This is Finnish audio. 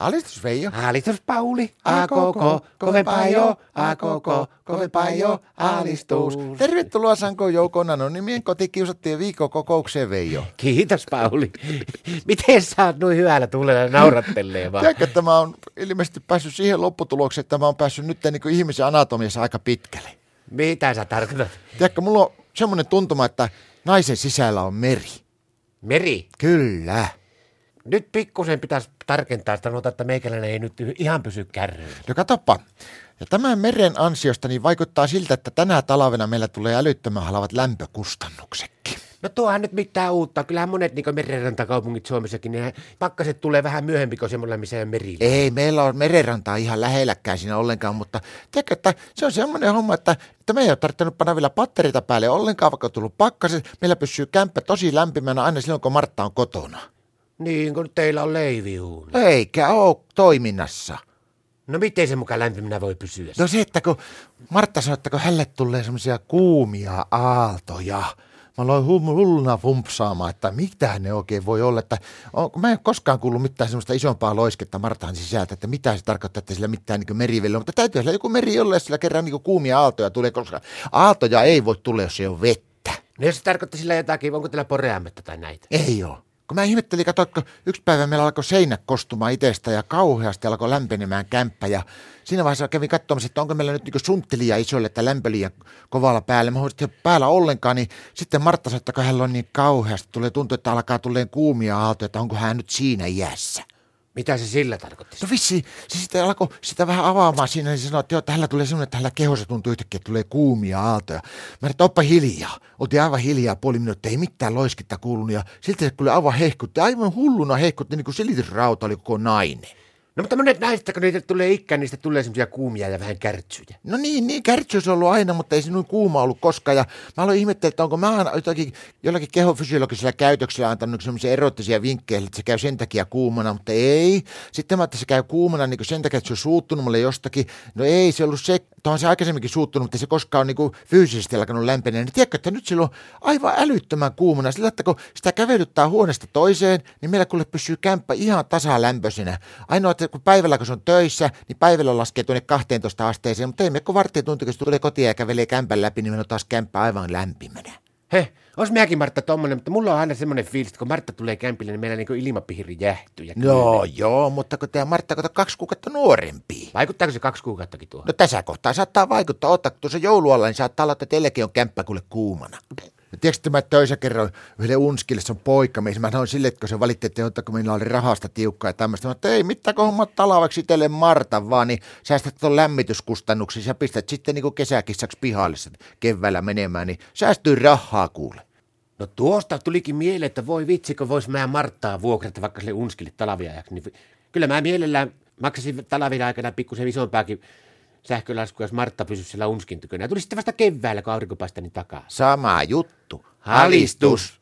Alistus Veijo. Alistus Pauli, a koko, kovempaa jo, a koko, kovempaa jo, alistus. Tervetuloa Sanko Joukon anonymien kotikiusattien viikkokokoukseen Veijo. Kiitos Pauli. Miten sä oot noin hyvällä tuulella naurattelee vaan? Tiedätkö, että mä oon ilmeisesti päässyt siihen lopputulokseen, että mä oon päässyt nyt niin ihmisen anatomiassa aika pitkälle. Mitä sä tarkoitat? Tiedätkö, mulla on semmoinen tuntuma, että naisen sisällä on meri. Meri. Kyllä. Nyt pikkusen pitäisi tarkentaa, että sanotaan, että meikäläinen ei nyt ihan pysy kärryyn. No katoppa. Ja tämän meren ansiosta niin vaikuttaa siltä, että tänä talvena meillä tulee älyttömän halavat lämpökustannuksetkin. No tuohan nyt mitään uutta. Kyllähän monet niin merenrantakaupungit Suomessakin, niin pakkaset tulee vähän myöhemmin kuin semmoilla, missä ei merillä. Ei, meillä on merenrantaa ihan lähelläkään siinä ollenkaan, mutta tiedätkö, että se on semmoinen homma, että, että me ei ole tarvinnut panna vielä patterita päälle ollenkaan, vaikka on tullut pakkaset. Meillä pysyy kämppä tosi lämpimänä aina silloin, kun Martta on kotona. Niin, kun teillä on leiviuuni. Eikä ole toiminnassa. No miten se mukaan lämpimänä voi pysyä? No se, että kun Martta sanoi, että kun hälle tulee semmoisia kuumia aaltoja, mä aloin hulluna fumpsaamaan, että mitä ne oikein voi olla. Että on, mä en ole koskaan kuullut mitään semmoista isompaa loisketta Martan sisältä, että mitä se tarkoittaa, että sillä mitään niin merivelle on. Mutta täytyy sillä joku meri olla, jos sillä kerran niin kuumia aaltoja tulee, koska aaltoja ei voi tulla, jos ei ole vettä. No jos se tarkoittaa sillä jotakin, onko teillä poreammetta tai näitä? Ei ole. Kun mä ihmettelin, katsoitko, yksi päivä meillä alkoi seinä kostumaan itsestä ja kauheasti alkoi lämpenemään kämppä. Ja siinä vaiheessa kävin katsomassa, että onko meillä nyt niin sunttelia isolle, että lämpö liian kovalla päällä. Mä huomasin, päällä ollenkaan, niin sitten Martta sanoi, että kun hän on niin kauheasti, tulee tuntuu, että alkaa tulleen kuumia aaltoja, että onko hän nyt siinä iässä. Mitä se sillä tarkoitti? No vissi, se sitten alkoi sitä vähän avaamaan siinä, niin sanoi, että joo, tällä tulee semmoinen, että tällä kehossa tuntuu yhtäkkiä, että tulee kuumia aaltoja. Mä että oppa hiljaa. Oltiin aivan hiljaa puoli minuuttia, ei mitään loiskitta kuulunut ja silti se kyllä aivan hehkutti, aivan hulluna hehkutti, niin kuin silitysrauta oli koko nainen. No mutta monet näistä, kun niitä tulee ikään, niistä tulee semmoisia kuumia ja vähän kärtsyjä. No niin, niin kärtsyys on ollut aina, mutta ei se noin kuuma ollut koskaan. Ja mä aloin ihmetellä, että onko mä jotakin, jollakin kehofysiologisella käytöksellä antanut semmoisia erottisia vinkkejä, että se käy sen takia kuumana, mutta ei. Sitten mä että se käy kuumana niin sen takia, että se on suuttunut mulle jostakin. No ei, se ollut se, on se aikaisemminkin suuttunut, mutta se koskaan on niin fyysisesti alkanut lämpeneen. Niin tiedätkö, että nyt sillä on aivan älyttömän kuumana. Sillä, että kun sitä kävelyttää huoneesta toiseen, niin meillä kuule pysyy kämppä ihan tasalämpöisenä. Ainoa, että kun päivällä kun se on töissä, niin päivällä laskee tuonne 12 asteeseen, mutta ei me kun varttia tunti, kun se tulee kotiin ja kävelee kämpän läpi, niin me on taas kämppä aivan lämpimänä. He, olisi minäkin Martta tommonen, mutta mulla on aina semmoinen fiilis, että kun Martta tulee kämpille, niin meillä niin ilmapiiri jähtyy. Ja no joo, mutta kun tämä Martta on kaksi kuukautta nuorempi. Vaikuttaako se kaksi kuukauttakin tuohon? No tässä kohtaa saattaa vaikuttaa. Ottaa tuossa joulualla, niin saattaa olla, että teilläkin on kämppä kuule kuumana. Ja tiedätkö, mä töissä kerran yhdelle unskille, se on poika, missä mä sanoin sille, että kun se valitti, että kun meillä oli rahasta tiukkaa ja tämmöistä, että ei mitään, kun hommat talveksi itselle Marta vaan, niin säästät tuon lämmityskustannuksissa ja pistät sitten niin kesäkissaksi pihalle keväällä menemään, niin säästyy rahaa kuule. No tuosta tulikin mieleen, että voi vitsi, kun vois mä Marttaa vuokrata vaikka sille unskille talviajaksi. Niin kyllä mä mielellään maksasin talvien aikana pikkusen isompaakin sähkölasku, jos Martta pysyisi siellä unskin tykönä. Ja tuli sitten vasta keväällä, kun aurinko paistani takaa. Sama juttu. Halistus!